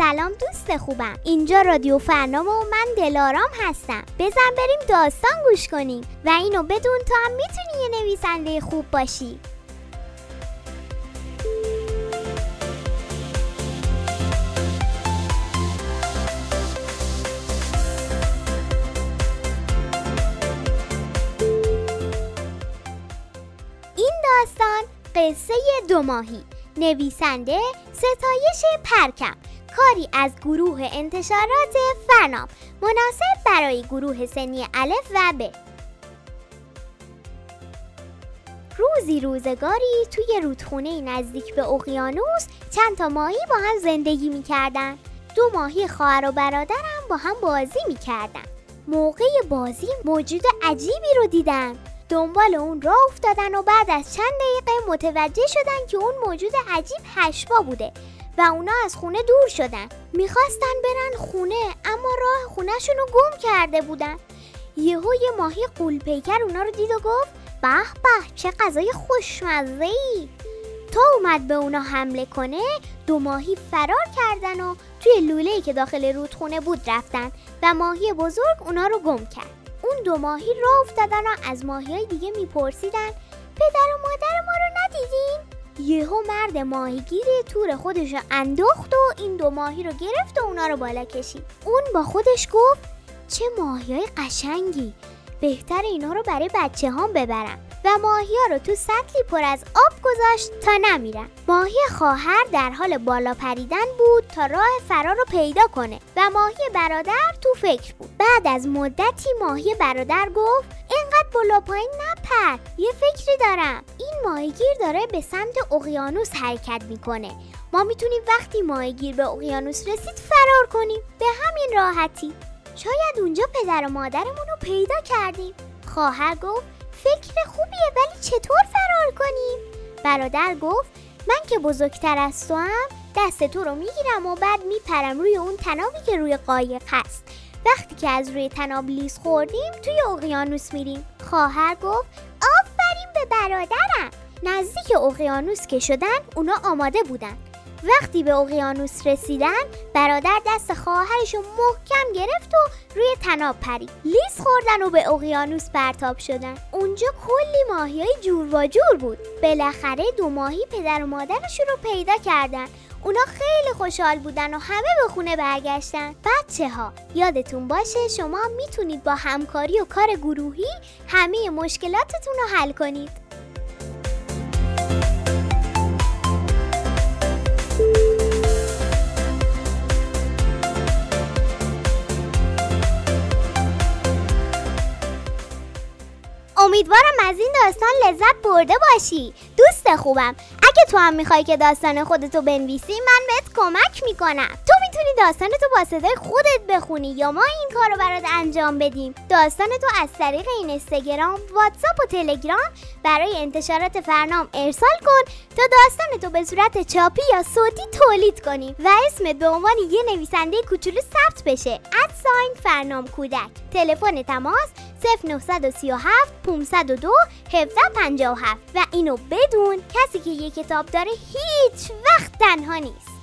دوست خوبم. اینجا رادیو فرنامه و من دلارام هستم. بزن بریم داستان گوش کنیم و اینو بدون تا هم می‌تونی یه نویسنده خوب باشی. این داستان قصه دو ماهی. نویسنده ستایش پرکم. کاری از گروه انتشارات فرنام مناسب برای گروه سنی الف و ب. روزی روزگاری توی رودخونه نزدیک به اقیانوس چند تا ماهی با هم زندگی می‌کردن. دو ماهی خواهر و برادرم با هم بازی می‌کردن. موقع بازی موجود عجیبی رو دیدن دنبال اون راه افتادن و بعد از چند دقیقه متوجه شدن که اون موجود عجیب هشبا بوده. و اونا از خونه دور شدن. می‌خواستن برن خونه اما راه خونهشون رو گم کرده بودن. یهو یه ماهی قولپیکر اونا رو دید و گفت به به چه غذای خوشمزه ای تا اومد به اونا حمله کنه دو ماهی فرار کردن و توی لوله‌ای که داخل رودخونه بود رفتن و ماهی بزرگ اونا رو گم کرد. اون دو ماهی راه افتادن و از ماهی های دیگه میپرسیدن پدر و مادر ما رو ندیدین؟ یهو مرد ماهیگیر تور خودش رو انداخت و این دو ماهی رو گرفت و اونا رو بالا کشید. اون با خودش گفت چه ماهی های قشنگی. بهتر اینا رو برای بچه هم ببرم و ماهی ها رو تو سطلی پر از آب گذاشت تا نمیرن. ماهی خواهر در حال بالا پریدن بود تا راه فرار رو پیدا کنه. و ماهی برادر تو فکر بود. بعد از مدتی ماهی برادر گفت اینقدر بالا پایین نپر یه فکری دارم. این ماهیگیر داره به سمت اقیانوس حرکت می‌کنه. ما می‌تونیم وقتی ماهیگیر به اقیانوس رسید فرار کنیم. به همین راحتی. شاید اونجا پدر و مادرمون رو پیدا کردیم. خواهر گفت فکر خوبیه ولی چطور فرار کنیم؟ برادر گفت من که بزرگتر از تو هم دست تو رو می‌گیرم و بعد میپرم روی اون تنابی که روی قایق هست. وقتی که از روی تناب لیز خوردیم توی اقیانوس میریم. خواهر گفت آفرین به برادرم! نزدیک اقیانوس که شدن اونا آماده بودن. وقتی به اقیانوس رسیدن برادر دست خواهرش رو محکم گرفت و روی تناب پرید. لیز خوردن و به اقیانوس پرتاب شدن. اونجا کلی ماهی های جور و جور بود. بالاخره دو ماهی پدر و مادرشون رو پیدا کردن. اونا خیلی خوشحال بودن و همه به خونه برگشتن. بچه ها یادتون باشه شما می‌تونید با همکاری و کار گروهی همه مشکلاتتون رو حل کنید. امیدوارم از این داستان لذت برده باشی. دوست خوبم. اگه تو هم می‌خوای که داستان خودتو بنویسی من بهت کمک می‌کنم. تو می‌تونی داستانتو با صدای خودت بخونی یا ما این کارو برات انجام بدیم. داستانتو از طریق این اینستاگرام واتساپ و تلگرام برای انتشارات فرنام ارسال کن تا داستانتو به صورت چاپی یا صوتی تولید کنیم و اسمت به عنوان یه نویسنده کوچولو ثبت بشه. ادساین فرنام کودک. تلفن تماس 0937 502 1757 و اینو بدون کسی که یه کتاب داره هیچ وقت تنها نیست.